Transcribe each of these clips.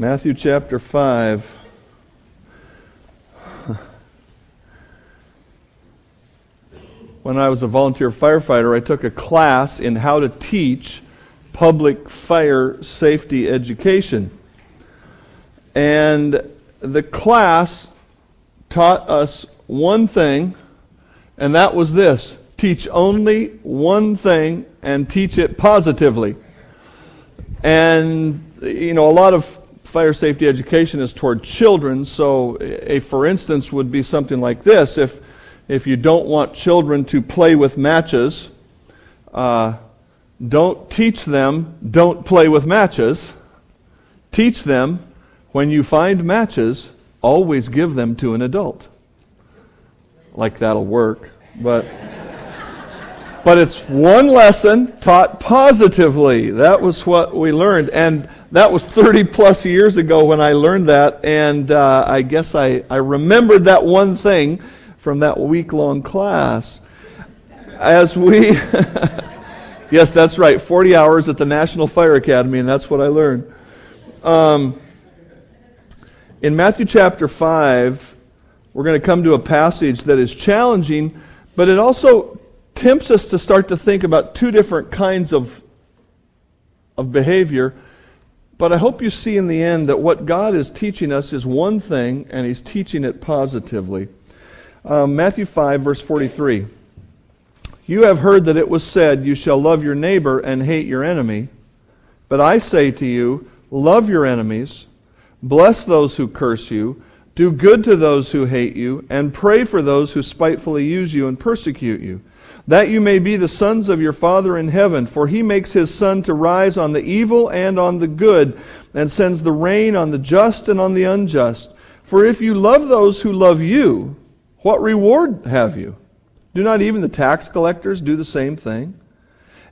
Matthew chapter 5. When I was a volunteer firefighter, I took a class in how to teach public fire safety education. And the class taught us one thing, and that was this teach only one thing and teach it positively. And, you know, a lot of fire safety education is toward children, so a for instance would be something like this. If, if you don't want children to play with matches, uh, don't teach them, don't play with matches. Teach them, when you find matches, always give them to an adult. Like that'll work, but. but it's one lesson taught positively. That was what we learned. And that was 30 plus years ago when I learned that. And uh, I guess I, I remembered that one thing from that week long class. As we. Yes, that's right. 40 hours at the National Fire Academy, and that's what I learned. Um, in Matthew chapter 5, we're going to come to a passage that is challenging, but it also tempts us to start to think about two different kinds of, of behavior. But I hope you see in the end that what God is teaching us is one thing, and He's teaching it positively. Um, Matthew 5, verse 43. You have heard that it was said, You shall love your neighbor and hate your enemy. But I say to you, Love your enemies, bless those who curse you, do good to those who hate you, and pray for those who spitefully use you and persecute you, that you may be the sons of your Father in heaven. For he makes his sun to rise on the evil and on the good, and sends the rain on the just and on the unjust. For if you love those who love you, what reward have you? Do not even the tax collectors do the same thing?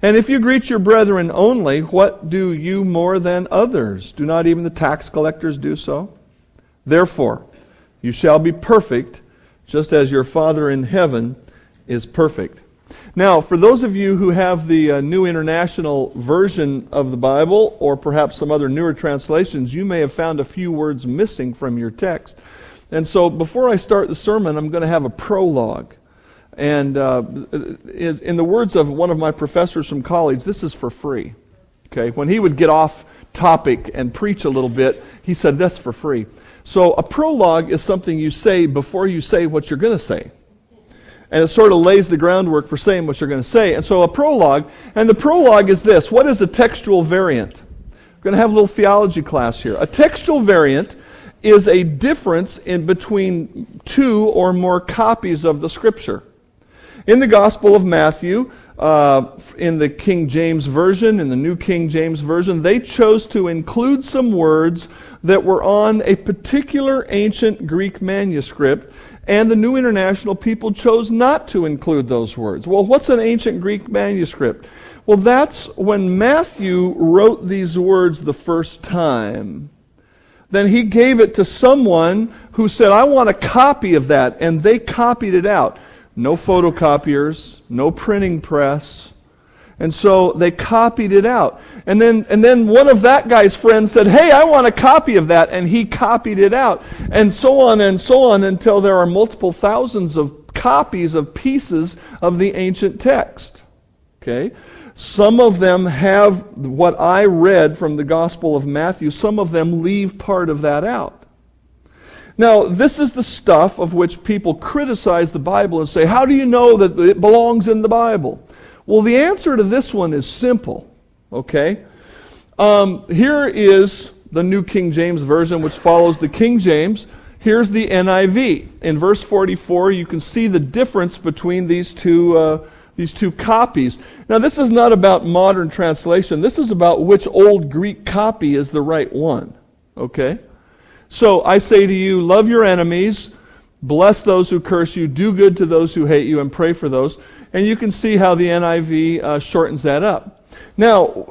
And if you greet your brethren only, what do you more than others? Do not even the tax collectors do so? Therefore, you shall be perfect, just as your Father in heaven is perfect. Now, for those of you who have the uh, New International Version of the Bible, or perhaps some other newer translations, you may have found a few words missing from your text. And so, before I start the sermon, I'm going to have a prologue. And uh, in the words of one of my professors from college, this is for free. Okay, when he would get off topic and preach a little bit, he said that's for free. So a prologue is something you say before you say what you're going to say. And it sort of lays the groundwork for saying what you're going to say. And so a prologue, and the prologue is this what is a textual variant? We're going to have a little theology class here. A textual variant is a difference in between two or more copies of the scripture. In the Gospel of Matthew, uh, in the King James Version, in the New King James Version, they chose to include some words that were on a particular ancient Greek manuscript, and the New International people chose not to include those words. Well, what's an ancient Greek manuscript? Well, that's when Matthew wrote these words the first time. Then he gave it to someone who said, I want a copy of that, and they copied it out no photocopiers, no printing press. And so they copied it out. And then, and then one of that guy's friends said, Hey, I want a copy of that. And he copied it out. And so on and so on until there are multiple thousands of copies of pieces of the ancient text. Okay? Some of them have what I read from the Gospel of Matthew, some of them leave part of that out. Now, this is the stuff of which people criticize the Bible and say, How do you know that it belongs in the Bible? Well, the answer to this one is simple, okay? Um, here is the New King James Version, which follows the King James. Here's the NIV. In verse 44, you can see the difference between these two, uh, these two copies. Now, this is not about modern translation. This is about which old Greek copy is the right one. Okay? So I say to you, love your enemies, bless those who curse you, do good to those who hate you, and pray for those. And you can see how the NIV uh, shortens that up. Now,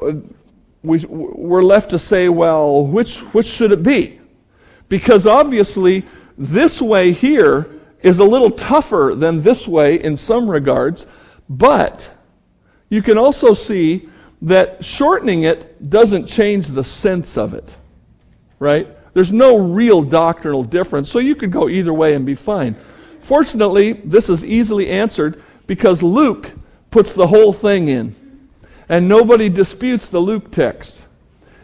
we, we're left to say, well, which, which should it be? Because obviously, this way here is a little tougher than this way in some regards, but you can also see that shortening it doesn't change the sense of it. right? There's no real doctrinal difference, so you could go either way and be fine. Fortunately, this is easily answered because Luke puts the whole thing in, and nobody disputes the Luke text.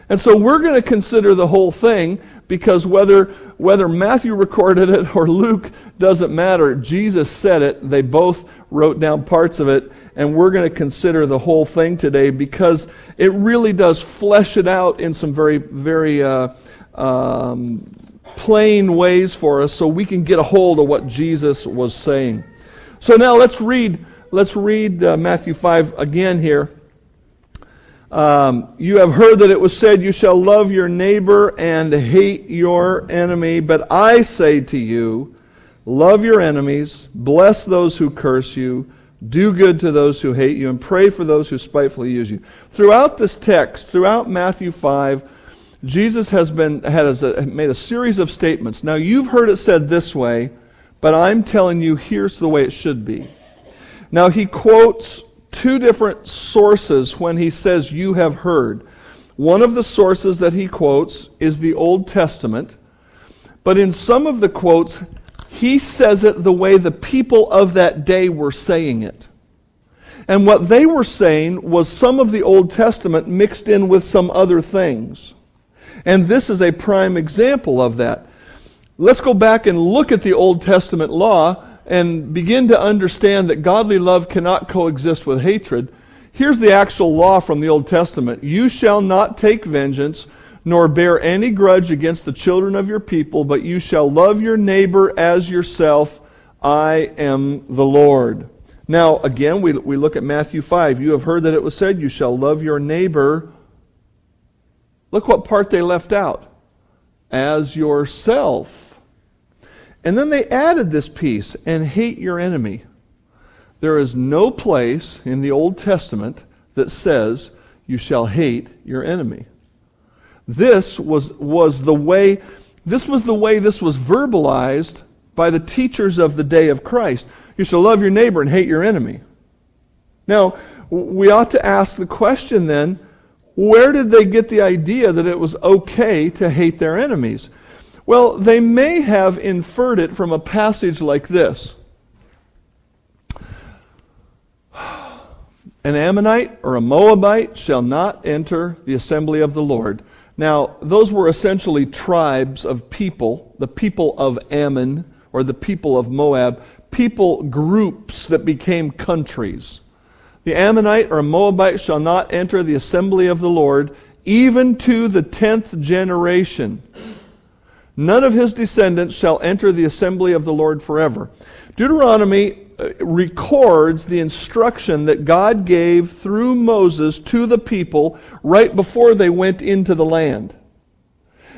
And so we're going to consider the whole thing because whether, whether Matthew recorded it or Luke doesn't matter. Jesus said it. They both wrote down parts of it. And we're going to consider the whole thing today because it really does flesh it out in some very, very uh, um, plain ways for us so we can get a hold of what Jesus was saying. So now let's read, let's read uh, Matthew 5 again here. Um, you have heard that it was said, You shall love your neighbor and hate your enemy. But I say to you, love your enemies, bless those who curse you, do good to those who hate you, and pray for those who spitefully use you. Throughout this text, throughout Matthew 5, Jesus has been, has a, made a series of statements. Now, you've heard it said this way, but I'm telling you, here's the way it should be. Now, he quotes two different sources when he says, You have heard. One of the sources that he quotes is the Old Testament, but in some of the quotes, he says it the way the people of that day were saying it. And what they were saying was some of the Old Testament mixed in with some other things. And this is a prime example of that. Let's go back and look at the Old Testament law and begin to understand that godly love cannot coexist with hatred, here's the actual law from the Old Testament You shall not take vengeance, nor bear any grudge against the children of your people, but you shall love your neighbor as yourself. I am the Lord. Now, again, we, we look at Matthew 5. You have heard that it was said, You shall love your neighbor. Look what part they left out. As yourself. And then they added this piece and hate your enemy. There is no place in the Old Testament that says you shall hate your enemy. This was, was the way this was the way this was verbalized by the teachers of the day of Christ. You shall love your neighbor and hate your enemy. Now, we ought to ask the question then, where did they get the idea that it was okay to hate their enemies? Well, they may have inferred it from a passage like this An Ammonite or a Moabite shall not enter the assembly of the Lord. Now, those were essentially tribes of people, the people of Ammon or the people of Moab, people groups that became countries. The Ammonite or Moabite shall not enter the assembly of the Lord, even to the tenth generation. None of his descendants shall enter the assembly of the Lord forever. Deuteronomy uh, records the instruction that God gave through Moses to the people right before they went into the land.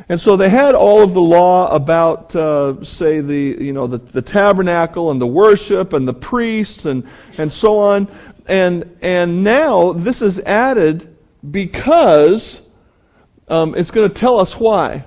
And so they had all of the law about, uh, say, the, you know, the, the tabernacle and the worship and the priests and, and so on. And, and now this is added because um, it's going to tell us why.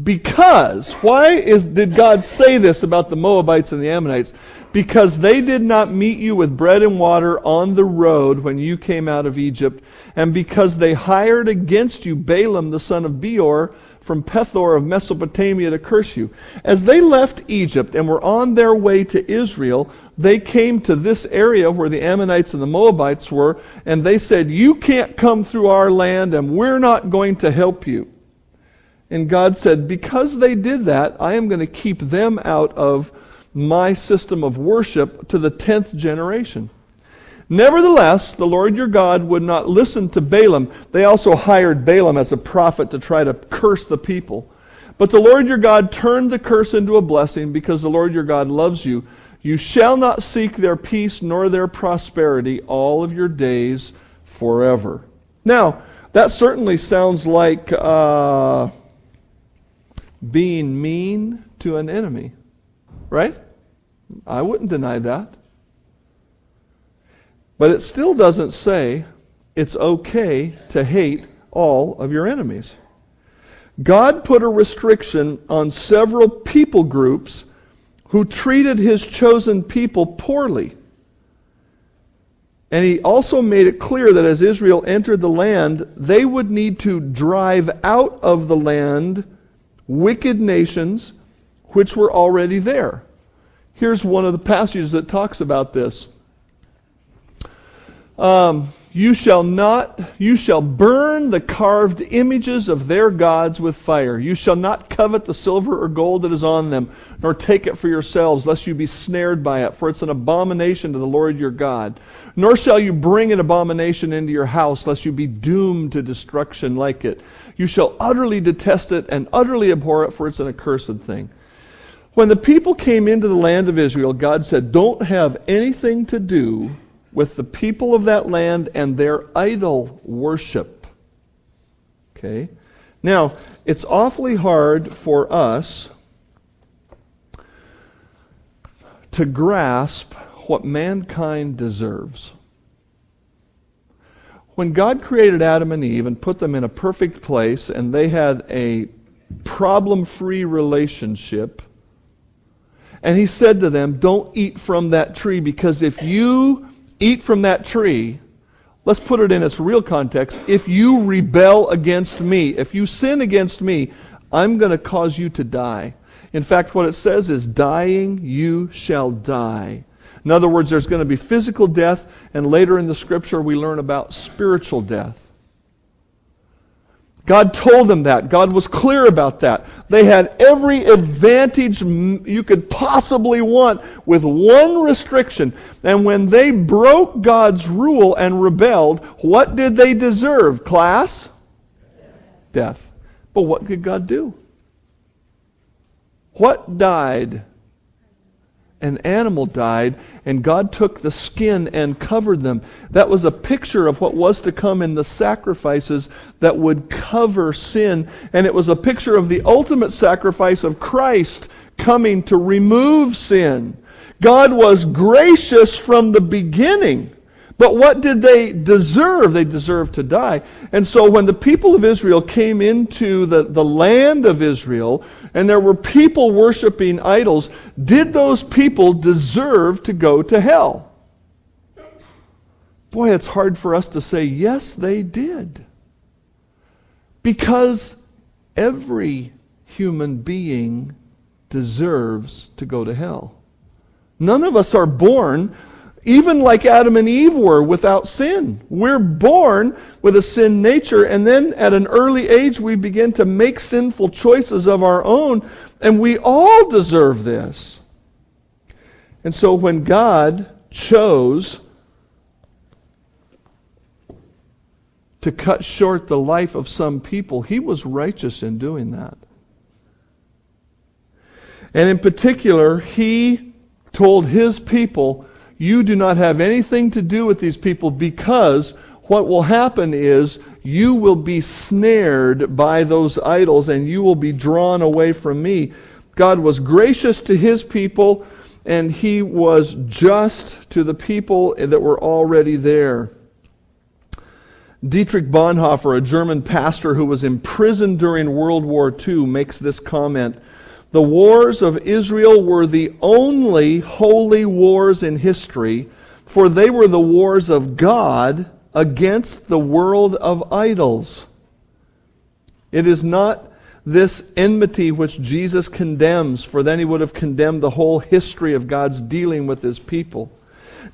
Because, why is, did God say this about the Moabites and the Ammonites? Because they did not meet you with bread and water on the road when you came out of Egypt, and because they hired against you Balaam the son of Beor from Pethor of Mesopotamia to curse you. As they left Egypt and were on their way to Israel, they came to this area where the Ammonites and the Moabites were, and they said, You can't come through our land, and we're not going to help you. And God said, Because they did that, I am going to keep them out of my system of worship to the tenth generation. Nevertheless, the Lord your God would not listen to Balaam. They also hired Balaam as a prophet to try to curse the people. But the Lord your God turned the curse into a blessing because the Lord your God loves you. You shall not seek their peace nor their prosperity all of your days forever. Now, that certainly sounds like. Uh, being mean to an enemy. Right? I wouldn't deny that. But it still doesn't say it's okay to hate all of your enemies. God put a restriction on several people groups who treated his chosen people poorly. And he also made it clear that as Israel entered the land, they would need to drive out of the land wicked nations which were already there. Here's one of the passages that talks about this. Um, you shall not, you shall burn the carved images of their gods with fire. You shall not covet the silver or gold that is on them, nor take it for yourselves, lest you be snared by it, for it's an abomination to the Lord your God. Nor shall you bring an abomination into your house, lest you be doomed to destruction like it. You shall utterly detest it and utterly abhor it, for it's an accursed thing. When the people came into the land of Israel, God said, Don't have anything to do with the people of that land and their idol worship. Okay? Now, it's awfully hard for us to grasp what mankind deserves. When God created Adam and Eve and put them in a perfect place and they had a problem free relationship, and He said to them, Don't eat from that tree because if you eat from that tree, let's put it in its real context. If you rebel against me, if you sin against me, I'm going to cause you to die. In fact, what it says is, dying you shall die. In other words, there's going to be physical death, and later in the scripture we learn about spiritual death. God told them that. God was clear about that. They had every advantage you could possibly want with one restriction. And when they broke God's rule and rebelled, what did they deserve, class? Death. But what could God do? What died? An animal died, and God took the skin and covered them. That was a picture of what was to come in the sacrifices that would cover sin. And it was a picture of the ultimate sacrifice of Christ coming to remove sin. God was gracious from the beginning. But what did they deserve? They deserved to die. And so when the people of Israel came into the, the land of Israel, and there were people worshiping idols, did those people deserve to go to hell? Boy, it's hard for us to say, yes, they did. Because every human being deserves to go to hell. None of us are born even like Adam and Eve were without sin. We're born with a sin nature, and then at an early age, we begin to make sinful choices of our own, and we all deserve this. And so when God chose to cut short the life of some people, he was righteous in doing that. And in particular, he told his people, you do not have anything to do with these people because what will happen is you will be snared by those idols and you will be drawn away from me. God was gracious to his people and he was just to the people that were already there. Dietrich Bonhoeffer, a German pastor who was imprisoned during World War II, makes this comment the wars of Israel were the only holy wars in history, for they were the wars of God against the world of idols. It is not this enmity which Jesus condemns, for then he would have condemned the whole history of God's dealing with his people.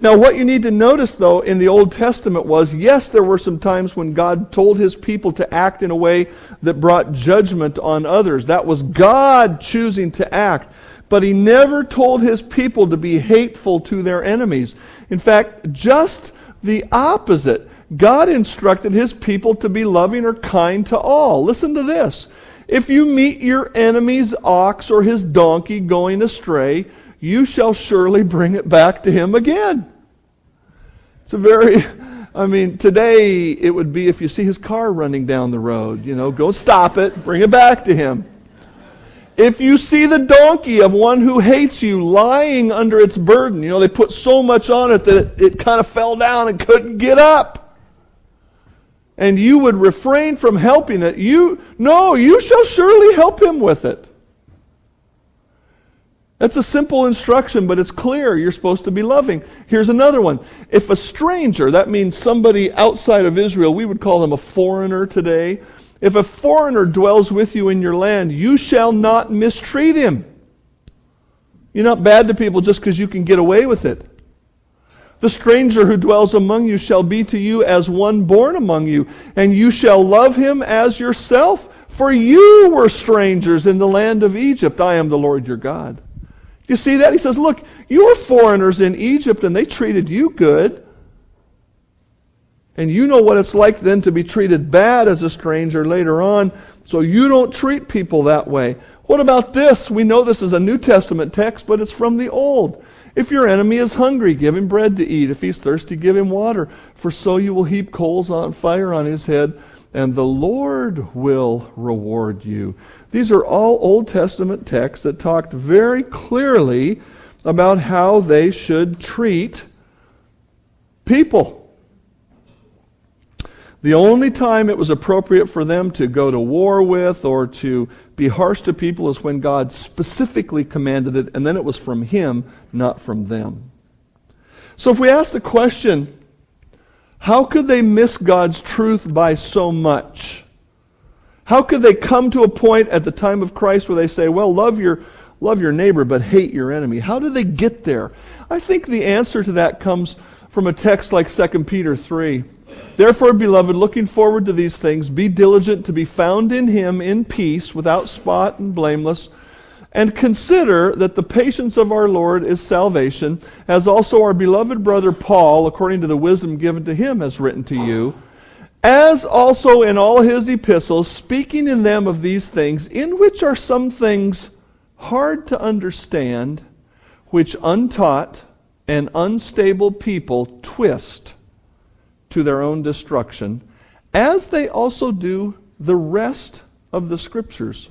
Now, what you need to notice, though, in the Old Testament was yes, there were some times when God told his people to act in a way that brought judgment on others. That was God choosing to act. But he never told his people to be hateful to their enemies. In fact, just the opposite. God instructed his people to be loving or kind to all. Listen to this. If you meet your enemy's ox or his donkey going astray, you shall surely bring it back to him again. It's a very, I mean, today it would be if you see his car running down the road, you know, go stop it, bring it back to him. If you see the donkey of one who hates you lying under its burden, you know, they put so much on it that it, it kind of fell down and couldn't get up. And you would refrain from helping it. You, no, you shall surely help him with it. That's a simple instruction, but it's clear. You're supposed to be loving. Here's another one. If a stranger, that means somebody outside of Israel, we would call them a foreigner today, If a foreigner dwells with you in your land, you shall not mistreat him. You're not bad to people just because you can get away with it. The stranger who dwells among you shall be to you as one born among you, and you shall love him as yourself. For you were strangers in the land of Egypt. I am the Lord your God. You see that? He says, Look, you were foreigners in Egypt, and they treated you good. And you know what it's like then to be treated bad as a stranger later on, so you don't treat people that way. What about this? We know this is a New Testament text, but it's from the Old. If your enemy is hungry, give him bread to eat. If he's thirsty, give him water. For so you will heap coals on fire on his head, and the Lord will reward you. These are all Old Testament texts that talked very clearly about how they should treat people. The only time it was appropriate for them to go to war with or to be harsh to people is when God specifically commanded it, and then it was from Him, not from them. So if we ask the question, how could they miss God's truth by so much? How could they come to a point at the time of Christ where they say, well, love your, love your neighbor but hate your enemy? How did they get there? I think the answer to that comes from a text like 2 Peter 3. Therefore, beloved, looking forward to these things, be diligent to be found in him in peace, without spot and blameless, and consider that the patience of our Lord is salvation, as also our beloved brother Paul, according to the wisdom given to him, has written to you, as also in all his epistles, speaking in them of these things, in which are some things hard to understand, which untaught and unstable people twist to their own destruction, as they also do the rest of the Scriptures.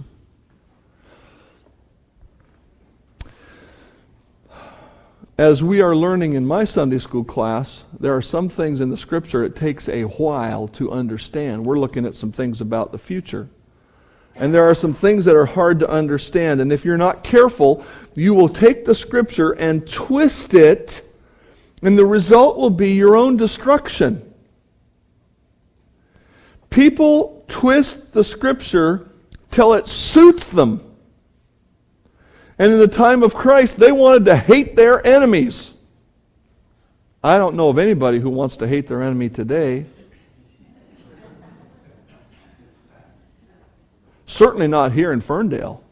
As we are learning in my Sunday school class, there are some things in the Scripture it takes a while to understand. We're looking at some things about the future. And there are some things that are hard to understand. And if you're not careful, you will take the Scripture and twist it, and the result will be your own destruction. People twist the scripture till it suits them. And in the time of Christ, they wanted to hate their enemies. I don't know of anybody who wants to hate their enemy today. Certainly not here in Ferndale.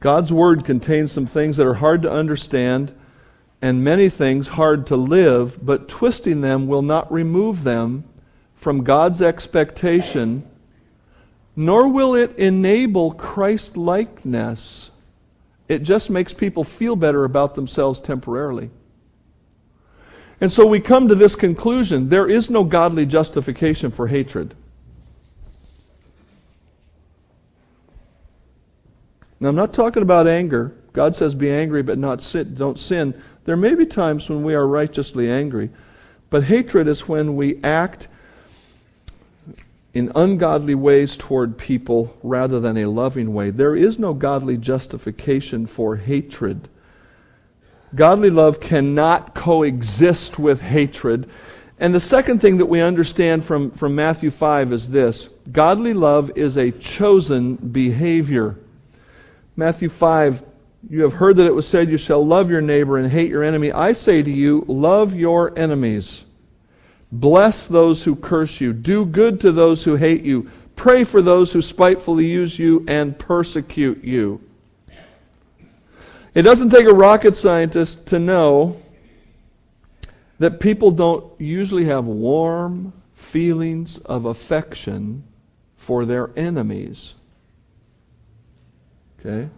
God's Word contains some things that are hard to understand and many things hard to live, but twisting them will not remove them from God's expectation, nor will it enable Christ likeness. It just makes people feel better about themselves temporarily. And so we come to this conclusion there is no godly justification for hatred. Now, I'm not talking about anger. God says, be angry, but not sin, don't sin. There may be times when we are righteously angry, but hatred is when we act in ungodly ways toward people rather than a loving way. There is no godly justification for hatred. Godly love cannot coexist with hatred. And the second thing that we understand from, from Matthew 5 is this godly love is a chosen behavior. Matthew 5 you have heard that it was said, You shall love your neighbor and hate your enemy. I say to you, love your enemies. Bless those who curse you. Do good to those who hate you. Pray for those who spitefully use you and persecute you. It doesn't take a rocket scientist to know that people don't usually have warm feelings of affection for their enemies. Okay?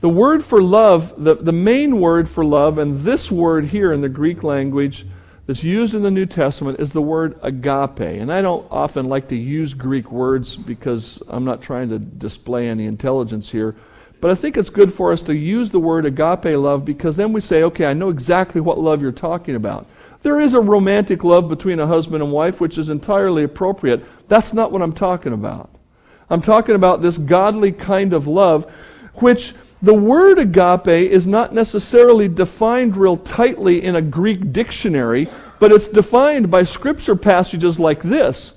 The word for love, the, the main word for love, and this word here in the Greek language that's used in the New Testament is the word agape. And I don't often like to use Greek words because I'm not trying to display any intelligence here. But I think it's good for us to use the word agape love because then we say, okay, I know exactly what love you're talking about. There is a romantic love between a husband and wife which is entirely appropriate. That's not what I'm talking about. I'm talking about this godly kind of love which the word agape is not necessarily defined real tightly in a Greek dictionary, But it's defined by scripture passages like this.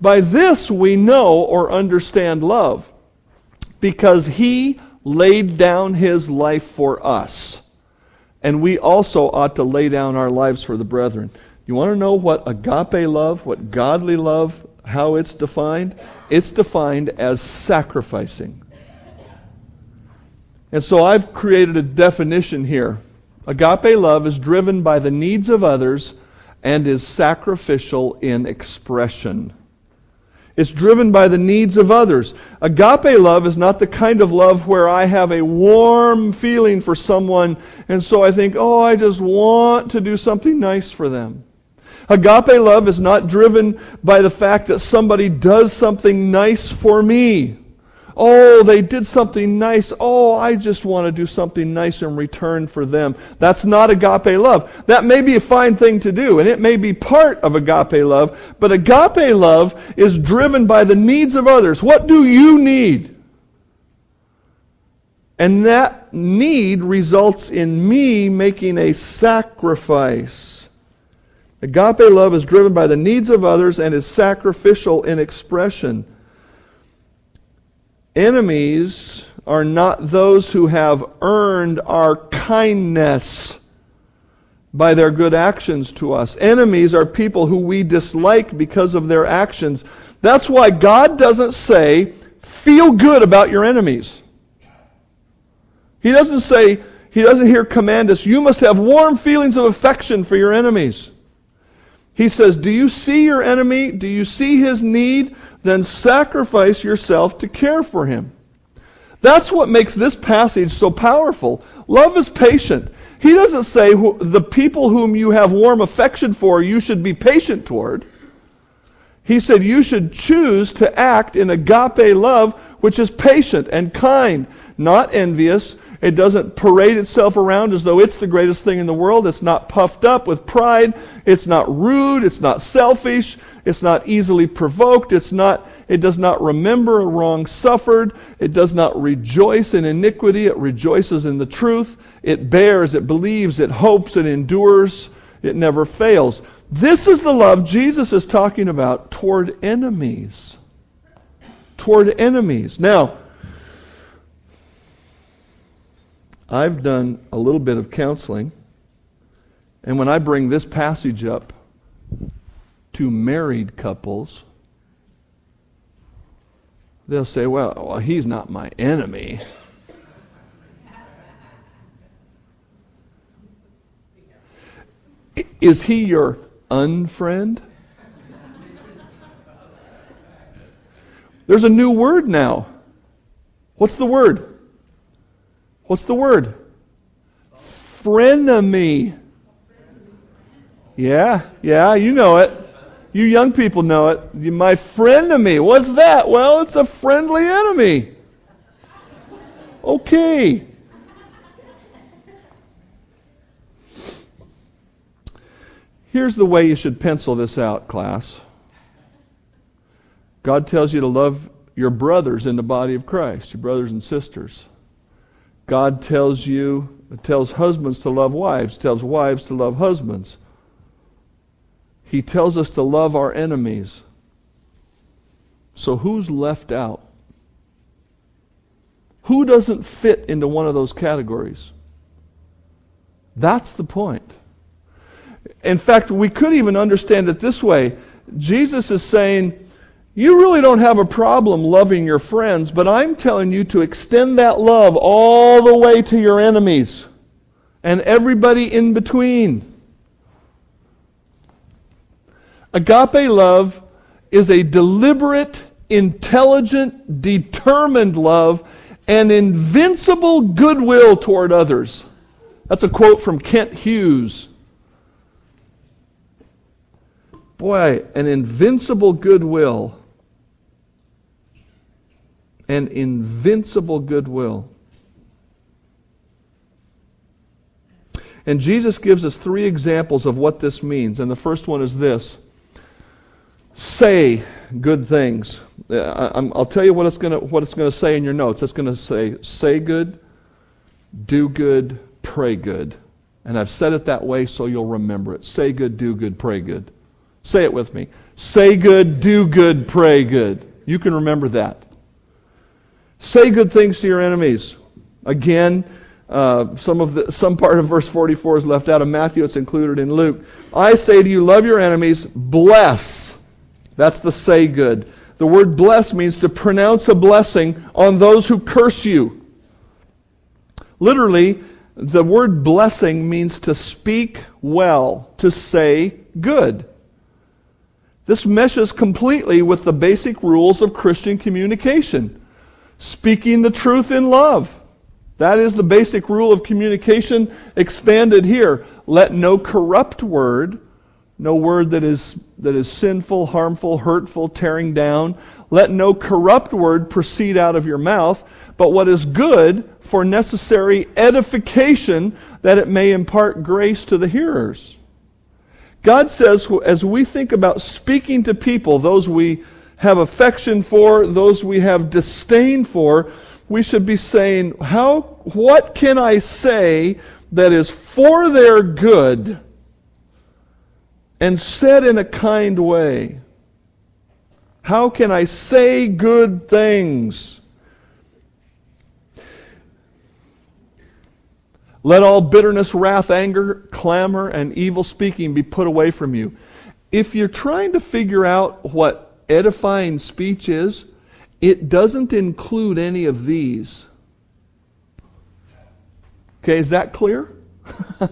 By this we know or understand love, because he laid down his life for us. And we also ought to lay down our lives for the brethren. You want to know what agape love, what godly love, how it's defined? It's defined as sacrificing. And so I've created a definition here. Agape love is driven by the needs of others and is sacrificial in expression. It's driven by the needs of others. Agape love is not the kind of love where I have a warm feeling for someone and so I think, oh, I just want to do something nice for them. Agape love is not driven by the fact that somebody does something nice for me. Oh, they did something nice. Oh, I just want to do something nice in return for them. That's not agape love. That may be a fine thing to do, and it may be part of agape love, but agape love is driven by the needs of others. What do you need? And that need results in me making a sacrifice. Agape love is driven by the needs of others and is sacrificial in expression. Enemies are not those who have earned our kindness by their good actions to us. Enemies are people who we dislike because of their actions. That's why God doesn't say, feel good about your enemies. He doesn't say, He doesn't here command us, you must have warm feelings of affection for your enemies. He says, Do you see your enemy? Do you see his need? then sacrifice yourself to care for him. That's what makes this passage so powerful. Love is patient. He doesn't say the people whom you have warm affection for, you should be patient toward. He said you should choose to act in agape love, which is patient and kind, not envious, it doesn't parade itself around as though it's the greatest thing in the world. It's not puffed up with pride. It's not rude. It's not selfish. It's not easily provoked. It's not, it does not remember a wrong suffered. It does not rejoice in iniquity. It rejoices in the truth. It bears, it believes, it hopes, it endures. It never fails. This is the love Jesus is talking about toward enemies. Toward enemies. Now, I've done a little bit of counseling, and when I bring this passage up to married couples, they'll say, well, well he's not my enemy. Is he your unfriend? There's a new word now. What's the word? What's the word? Frenemy. Yeah, yeah, you know it. You young people know it. My frenemy. What's that? Well, it's a friendly enemy. Okay. Here's the way you should pencil this out, class. God tells you to love your brothers in the body of Christ, your brothers and sisters. God tells you, tells husbands to love wives, tells wives to love husbands. He tells us to love our enemies. So who's left out? Who doesn't fit into one of those categories? That's the point. In fact, we could even understand it this way Jesus is saying, you really don't have a problem loving your friends, but I'm telling you to extend that love all the way to your enemies and everybody in between. Agape love is a deliberate, intelligent, determined love and invincible goodwill toward others. That's a quote from Kent Hughes. Boy, an invincible goodwill and invincible goodwill. And Jesus gives us three examples of what this means. And the first one is this say good things. Uh, I, will tell you what it's going to say in your notes. It's going to say, say good, do good, pray good. And I've said it that way so you'll remember it. Say good, do good, pray good. Say it with me. Say good, do good, pray good. You can remember that. Say good things to your enemies. Again, uh, some of the some part of verse 44 is left out of Matthew. It's included in Luke. I say to you, love your enemies, bless. That's the say good. The word bless means to pronounce a blessing on those who curse you. Literally, the word blessing means to speak well, to say good. This meshes completely with the basic rules of Christian communication. Speaking the truth in love. That is the basic rule of communication expanded here. Let no corrupt word, no word that is, that is sinful, harmful, hurtful, tearing down, let no corrupt word proceed out of your mouth, but what is good for necessary edification that it may impart grace to the hearers. God says, as we think about speaking to people, those we have affection for, those we have disdain for, we should be saying, how, what can I say that is for their good and said in a kind way? How can I say good things? Let all bitterness, wrath, anger, clamor, and evil speaking be put away from you. If you're trying to figure out what edifying speech is, it doesn't include any of these. Okay, is that clear?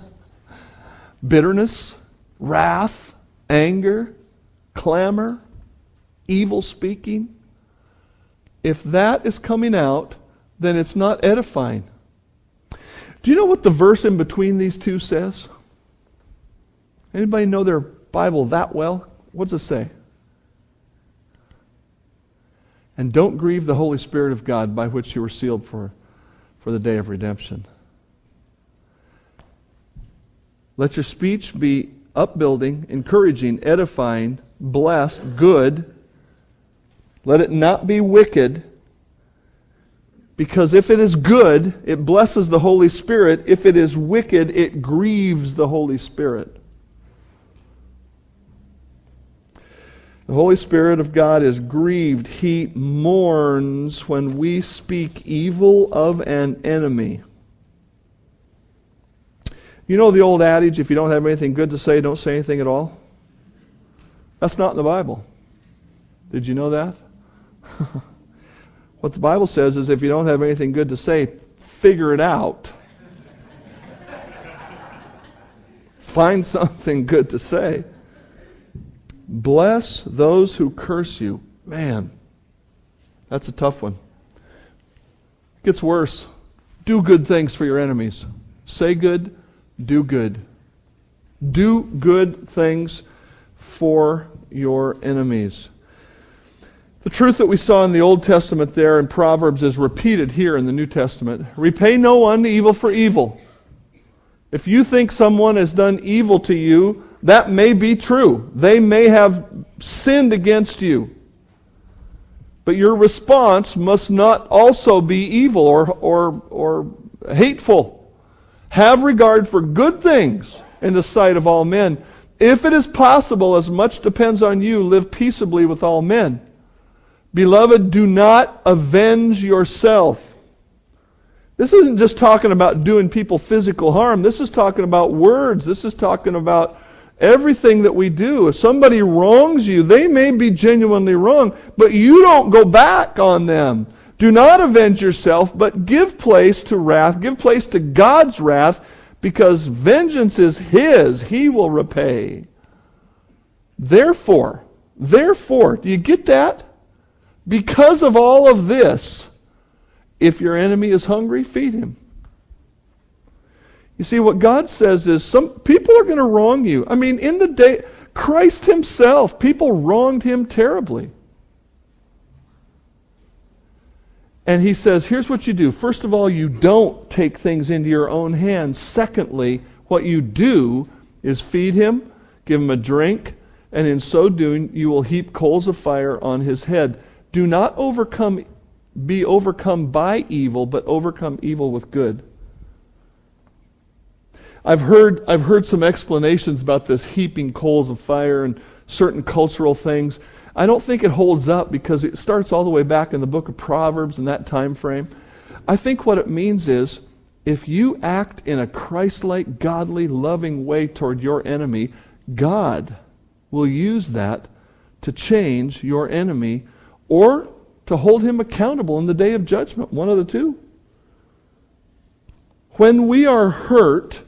Bitterness, wrath, anger, clamor, evil speaking. If that is coming out, then it's not edifying. Do you know what the verse in between these two says? Anybody know their Bible that well? What does it say? And don't grieve the Holy Spirit of God by which you were sealed for, for the day of redemption. Let your speech be upbuilding, encouraging, edifying, blessed, good. Let it not be wicked, because if it is good, it blesses the Holy Spirit. If it is wicked, it grieves the Holy Spirit. The Holy Spirit of God is grieved. He mourns when we speak evil of an enemy. You know the old adage if you don't have anything good to say, don't say anything at all? That's not in the Bible. Did you know that? what the Bible says is if you don't have anything good to say, figure it out. Find something good to say. Bless those who curse you. Man, that's a tough one. It gets worse. Do good things for your enemies. Say good, do good. Do good things for your enemies. The truth that we saw in the Old Testament there in Proverbs is repeated here in the New Testament. Repay no one evil for evil. If you think someone has done evil to you, that may be true. They may have sinned against you. But your response must not also be evil or, or, or hateful. Have regard for good things in the sight of all men. If it is possible, as much depends on you, live peaceably with all men. Beloved, do not avenge yourself. This isn't just talking about doing people physical harm. This is talking about words. This is talking about Everything that we do, if somebody wrongs you, they may be genuinely wrong, but you don't go back on them. Do not avenge yourself, but give place to wrath, give place to God's wrath, because vengeance is His. He will repay. Therefore, therefore, do you get that? Because of all of this, if your enemy is hungry, feed him. You see, what God says is some people are going to wrong you. I mean, in the day, Christ Himself, people wronged Him terribly. And He says, here's what you do. First of all, you don't take things into your own hands. Secondly, what you do is feed Him, give Him a drink, and in so doing, you will heap coals of fire on His head. Do not overcome, be overcome by evil, but overcome evil with good. I've heard, I've heard some explanations about this heaping coals of fire and certain cultural things. I don't think it holds up because it starts all the way back in the book of Proverbs in that time frame. I think what it means is if you act in a Christ like, godly, loving way toward your enemy, God will use that to change your enemy or to hold him accountable in the day of judgment. One of the two. When we are hurt,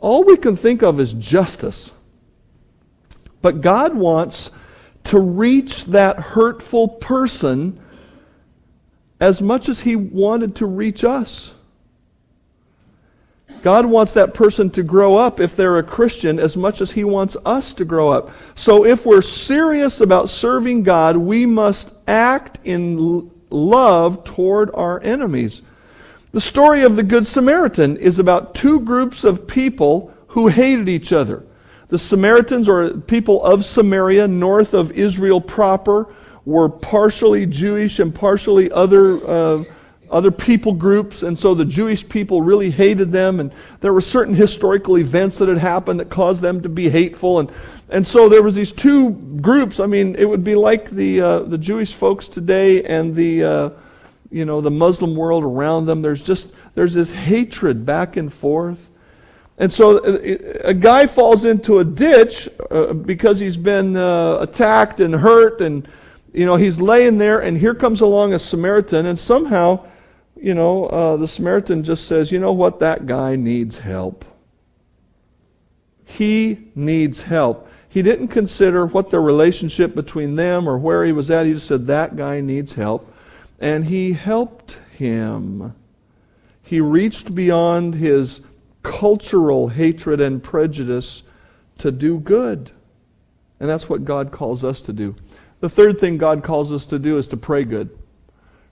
all we can think of is justice. But God wants to reach that hurtful person as much as He wanted to reach us. God wants that person to grow up if they're a Christian as much as He wants us to grow up. So if we're serious about serving God, we must act in love toward our enemies. The story of the Good Samaritan is about two groups of people who hated each other. The Samaritans, or people of Samaria, north of Israel proper, were partially Jewish and partially other. Uh, other people groups, and so the Jewish people really hated them, and there were certain historical events that had happened that caused them to be hateful, and and so there was these two groups. I mean, it would be like the uh, the Jewish folks today and the uh, you know the Muslim world around them. There's just there's this hatred back and forth, and so uh, a guy falls into a ditch uh, because he's been uh, attacked and hurt, and you know he's laying there, and here comes along a Samaritan, and somehow you know, uh, the Samaritan just says, you know what, that guy needs help. He needs help. He didn't consider what the relationship between them or where he was at. He just said, that guy needs help. And he helped him. He reached beyond his cultural hatred and prejudice to do good. And that's what God calls us to do. The third thing God calls us to do is to pray good.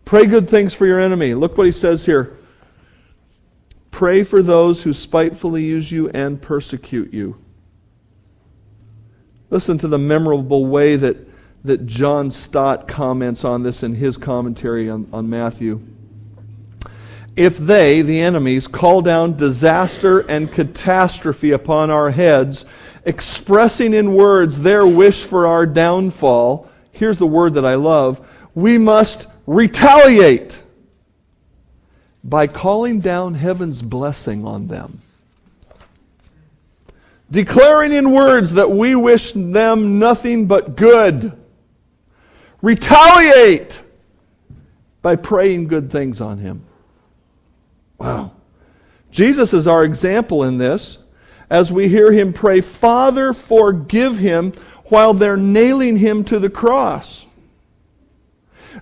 Pray good things for your enemy. Look what he says here. Pray for those who spitefully use you and persecute you. Listen to the memorable way that, that John Stott comments on this in his commentary on, on Matthew. If they, the enemies, call down disaster and catastrophe upon our heads, expressing in words their wish for our downfall, here's the word that I love we must retaliate by calling down heaven's blessing on them. Declaring in words that we wish them nothing but good. Retaliate by praying good things on him. Wow. Jesus is our example in this as we hear him pray, Father, forgive him while they're nailing him to the cross.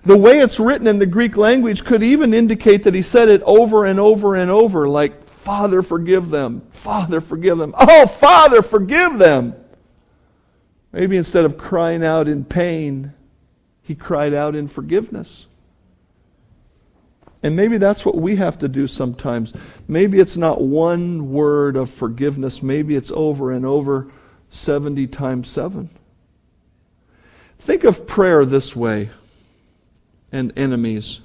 The way it's written in the Greek language could even indicate that he said it over and over and over, like, Father, forgive them. Father, forgive them. Oh, Father, forgive them. Maybe instead of crying out in pain, he cried out in forgiveness. And maybe that's what we have to do sometimes. Maybe it's not one word of forgiveness, maybe it's over and over 70 times 7. Think of prayer this way and enemies.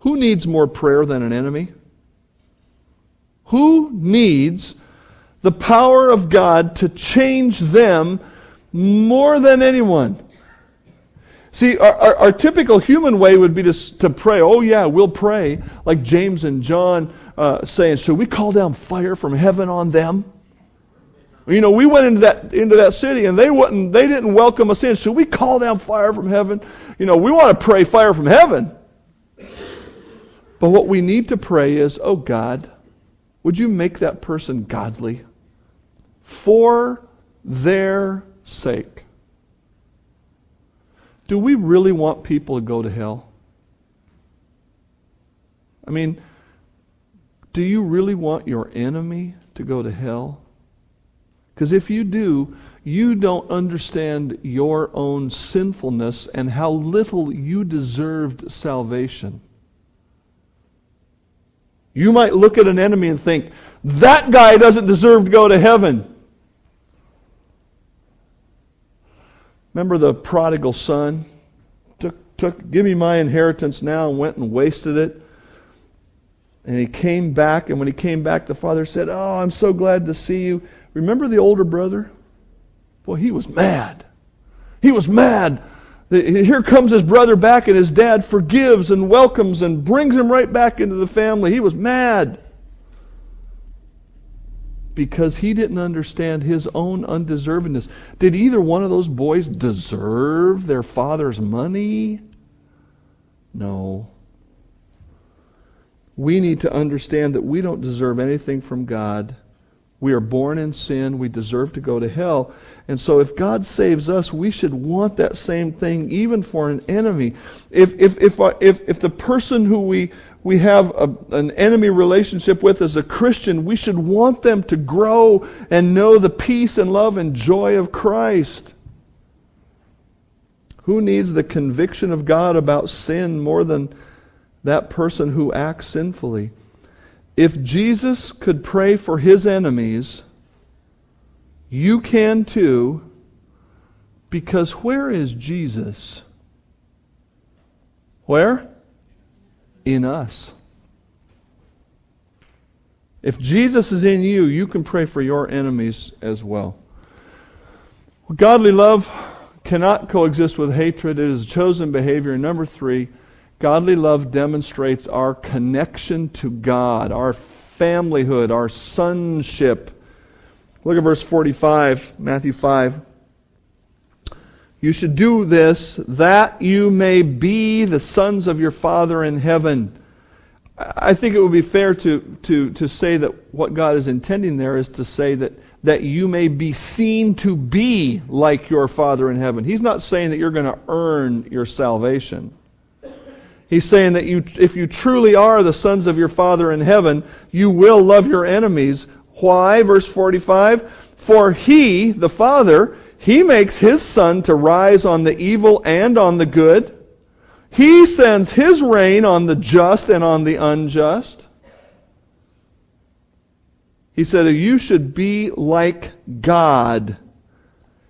Who needs more prayer than an enemy? Who needs the power of God to change them more than anyone? See, our, our, our, typical human way would be to, to pray, oh, yeah, we'll pray, like James and John uh, saying, should we call down fire from heaven on them? You know, we went into that into that city and they wouldn't they didn't welcome us in. Should we call down fire from heaven? You know, we want to pray fire from heaven. But what we need to pray is, oh God, would you make that person godly for their sake? Do we really want people to go to hell? I mean, do you really want your enemy to go to hell? Because if you do, you don't understand your own sinfulness and how little you deserved salvation. You might look at an enemy and think, that guy doesn't deserve to go to heaven. Remember the prodigal son? Took, took, give me my inheritance now and went and wasted it. And he came back, and when he came back, the father said, Oh, I'm so glad to see you. Remember the older brother? Boy, he was mad. He was mad. Here comes his brother back, and his dad forgives and welcomes and brings him right back into the family. He was mad because he didn't understand his own undeservedness. Did either one of those boys deserve their father's money? No. We need to understand that we don't deserve anything from God. We are born in sin. We deserve to go to hell. And so, if God saves us, we should want that same thing even for an enemy. If, if, if, uh, if, if the person who we, we have a, an enemy relationship with is a Christian, we should want them to grow and know the peace and love and joy of Christ. Who needs the conviction of God about sin more than that person who acts sinfully? If Jesus could pray for his enemies, you can too, because where is Jesus? Where? In us. If Jesus is in you, you can pray for your enemies as well. Godly love cannot coexist with hatred. It is a chosen behavior. number three, Godly love demonstrates our connection to God, our familyhood, our sonship. Look at verse 45, Matthew 5. You should do this that you may be the sons of your Father in heaven. I think it would be fair to, to, to say that what God is intending there is to say that, that you may be seen to be like your Father in heaven. He's not saying that you're going to earn your salvation. He's saying that you, if you truly are the sons of your Father in heaven, you will love your enemies. Why? Verse 45 For he, the Father, he makes his sun to rise on the evil and on the good. He sends his rain on the just and on the unjust. He said, You should be like God.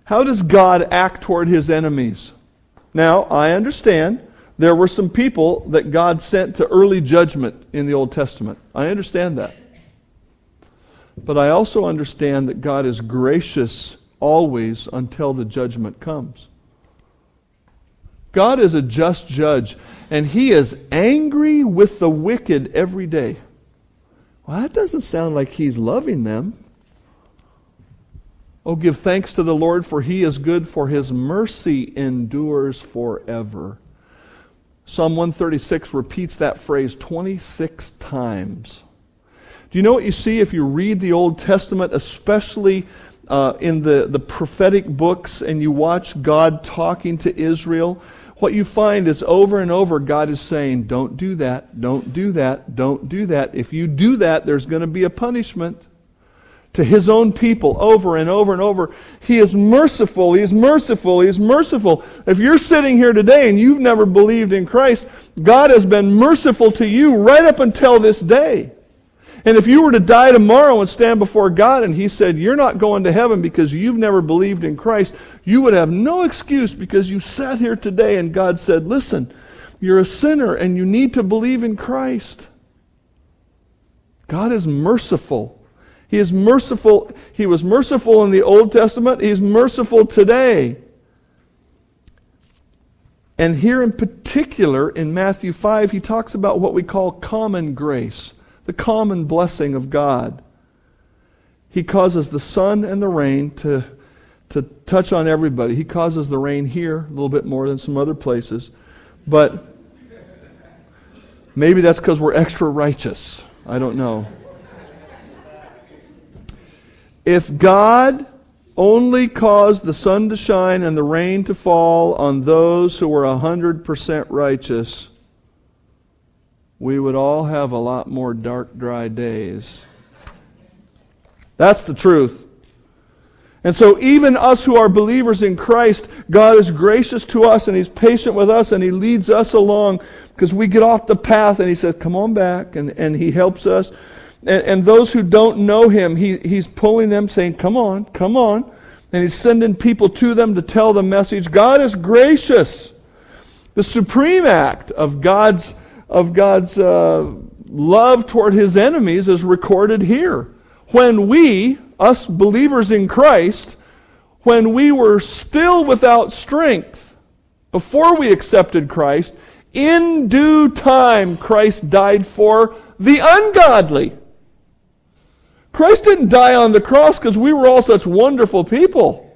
How does God act toward his enemies? Now, I understand there were some people that God sent to early judgment in the Old Testament. I understand that. But I also understand that God is gracious always until the judgment comes. God is a just judge, and He is angry with the wicked every day. Well, that doesn't sound like He's loving them. Oh, give thanks to the Lord, for He is good, for His mercy endures forever. Psalm 136 repeats that phrase 26 times. Do you know what you see if you read the Old Testament, especially uh, in the, the prophetic books, and you watch God talking to Israel? What you find is over and over, God is saying, Don't do that, don't do that, don't do that. If you do that, there's going to be a punishment to his own people over and over and over. He is merciful. He is merciful. He is merciful. If you're sitting here today and you've never believed in Christ, God has been merciful to you right up until this day. And if you were to die tomorrow and stand before God and He said, You're not going to heaven because you've never believed in Christ, you would have no excuse because you sat here today and God said, Listen, you're a sinner and you need to believe in Christ. God is merciful. He is merciful. He was merciful in the Old Testament. He's merciful today. And here in particular, in Matthew 5, he talks about what we call common grace, the common blessing of God. He causes the sun and the rain to, to touch on everybody. He causes the rain here a little bit more than some other places. But maybe that's because we're extra righteous. I don't know. If God only caused the sun to shine and the rain to fall on those who were 100% righteous, we would all have a lot more dark, dry days. That's the truth. And so, even us who are believers in Christ, God is gracious to us and He's patient with us and He leads us along because we get off the path and He says, Come on back. And, and He helps us. And, and those who don't know him, he, he's pulling them, saying, Come on, come on. And he's sending people to them to tell the message. God is gracious. The supreme act of God's, of God's uh, love toward his enemies is recorded here. When we, us believers in Christ, when we were still without strength, before we accepted Christ, in due time Christ died for the ungodly. Christ didn't die on the cross because we were all such wonderful people.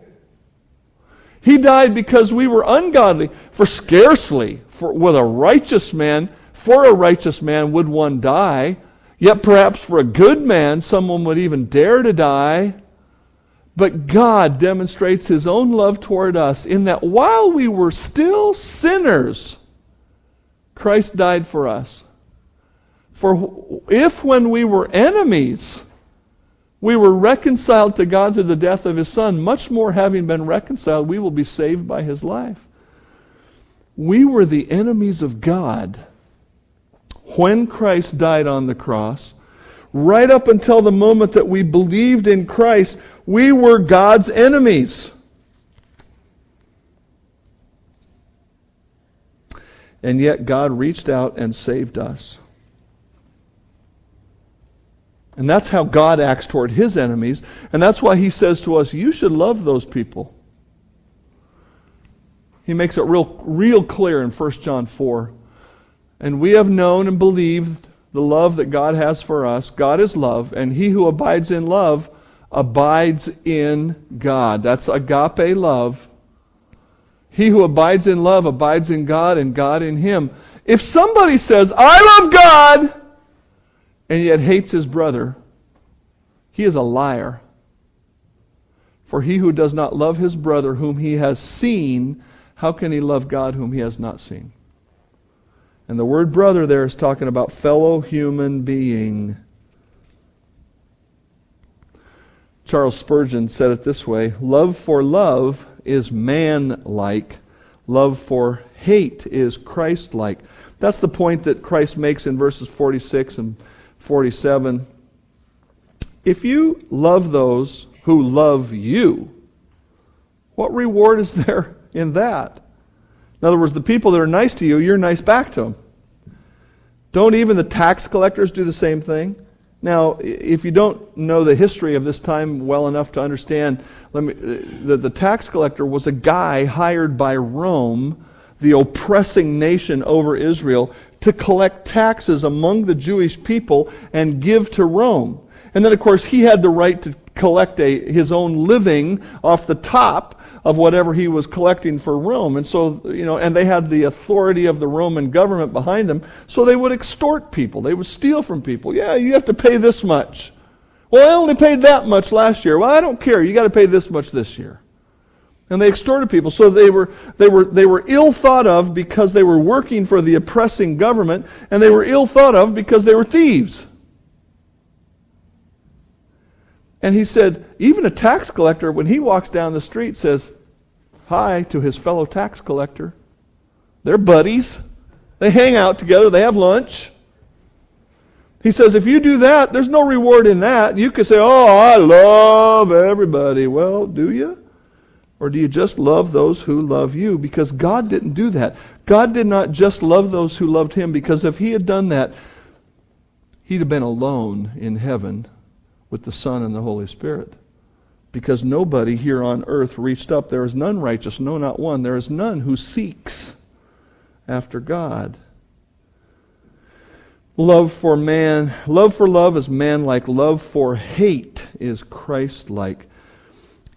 He died because we were ungodly. For scarcely, for, with a righteous man, for a righteous man would one die. Yet perhaps for a good man, someone would even dare to die. But God demonstrates his own love toward us in that while we were still sinners, Christ died for us. For if when we were enemies, we were reconciled to God through the death of his Son, much more having been reconciled, we will be saved by his life. We were the enemies of God when Christ died on the cross. Right up until the moment that we believed in Christ, we were God's enemies. And yet God reached out and saved us. And that's how God acts toward his enemies. And that's why he says to us, You should love those people. He makes it real, real clear in 1 John 4. And we have known and believed the love that God has for us. God is love, and he who abides in love abides in God. That's agape love. He who abides in love abides in God, and God in him. If somebody says, I love God, and yet hates his brother, he is a liar. For he who does not love his brother whom he has seen, how can he love God whom he has not seen? And the word brother there is talking about fellow human being. Charles Spurgeon said it this way Love for love is man like, love for hate is Christ like. That's the point that Christ makes in verses 46 and 47. If you love those who love you, what reward is there in that? In other words, the people that are nice to you, you're nice back to them. Don't even the tax collectors do the same thing? Now, if you don't know the history of this time well enough to understand, me, uh, that the tax collector was a guy hired by Rome, the oppressing nation over Israel, to collect taxes among the Jewish people and give to Rome. And then, of course, he had the right to collect a, his own living off the top of whatever he was collecting for Rome. And so, you know, and they had the authority of the Roman government behind them, so they would extort people. They would steal from people. Yeah, you have to pay this much. Well, I only paid that much last year. Well, I don't care. You got to pay this much this year. And they extorted people. So they were, they, were, they were ill thought of because they were working for the oppressing government, and they were ill thought of because they were thieves. And he said, even a tax collector, when he walks down the street, says hi to his fellow tax collector. They're buddies. They hang out together, they have lunch. He says, if you do that, there's no reward in that. You could say, oh, I love everybody. Well, do you? Or do you just love those who love you? Because God didn't do that. God did not just love those who loved Him, because if He had done that, He'd have been alone in heaven with the Son and the Holy Spirit. Because nobody here on earth reached up. There is none righteous, no, not one. There is none who seeks after God. Love for man, love for love is man like, love for hate is Christ like.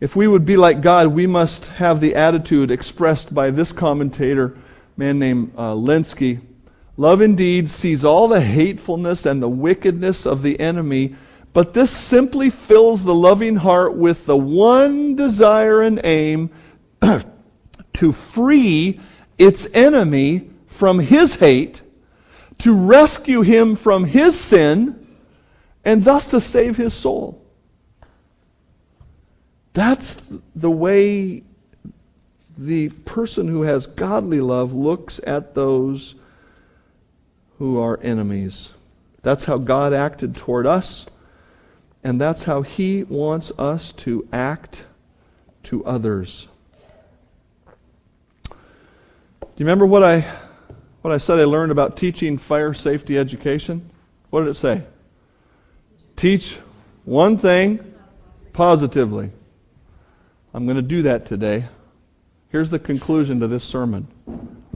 If we would be like God, we must have the attitude expressed by this commentator, man named uh, Lenski. Love indeed sees all the hatefulness and the wickedness of the enemy, but this simply fills the loving heart with the one desire and aim to free its enemy from his hate, to rescue him from his sin, and thus to save his soul. That's the way the person who has godly love looks at those who are enemies. That's how God acted toward us, and that's how He wants us to act to others. Do you remember what I, what I said I learned about teaching fire safety education? What did it say? Teach one thing positively. I'm going to do that today. Here's the conclusion to this sermon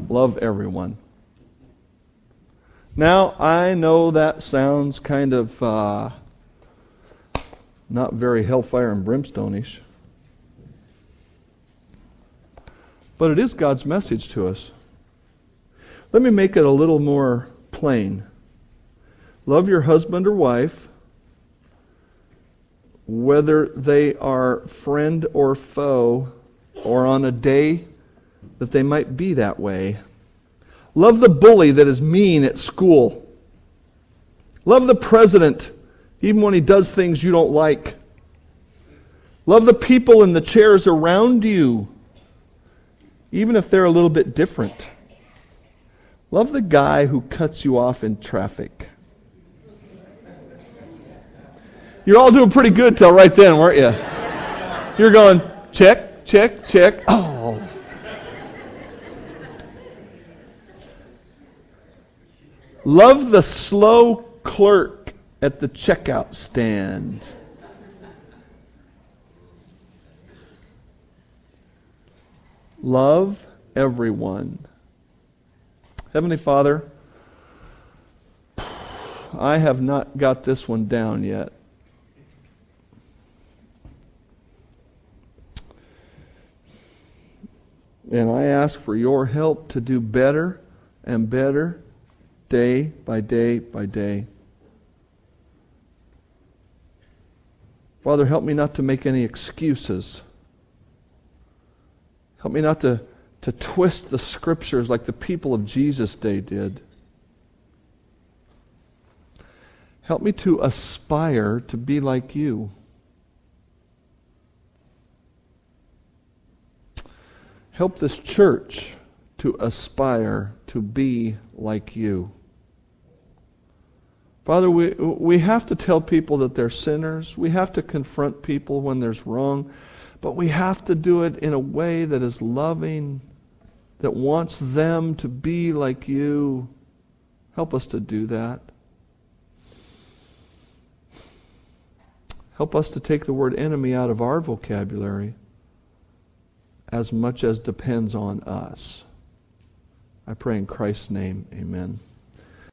love everyone. Now, I know that sounds kind of uh, not very hellfire and brimstone-ish. But it is God's message to us. Let me make it a little more plain. Love your husband or wife, whether they are friend or foe, or on a day that they might be that way. Love the bully that is mean at school. Love the president, even when he does things you don't like. Love the people in the chairs around you, even if they're a little bit different. Love the guy who cuts you off in traffic. You're all doing pretty good till right then, weren't you? You're going, check, check, check. Oh. Love the slow clerk at the checkout stand. Love everyone. Heavenly Father, I have not got this one down yet. And I ask for your help to do better and better day by day by day. Father, help me not to make any excuses. Help me not to, to twist the scriptures like the people of Jesus' day did. Help me to aspire to be like you. Help this church to aspire to be like you. Father, we, we have to tell people that they're sinners. We have to confront people when there's wrong. But we have to do it in a way that is loving, that wants them to be like you. Help us to do that. Help us to take the word enemy out of our vocabulary as much as depends on us. I pray in Christ's name, amen.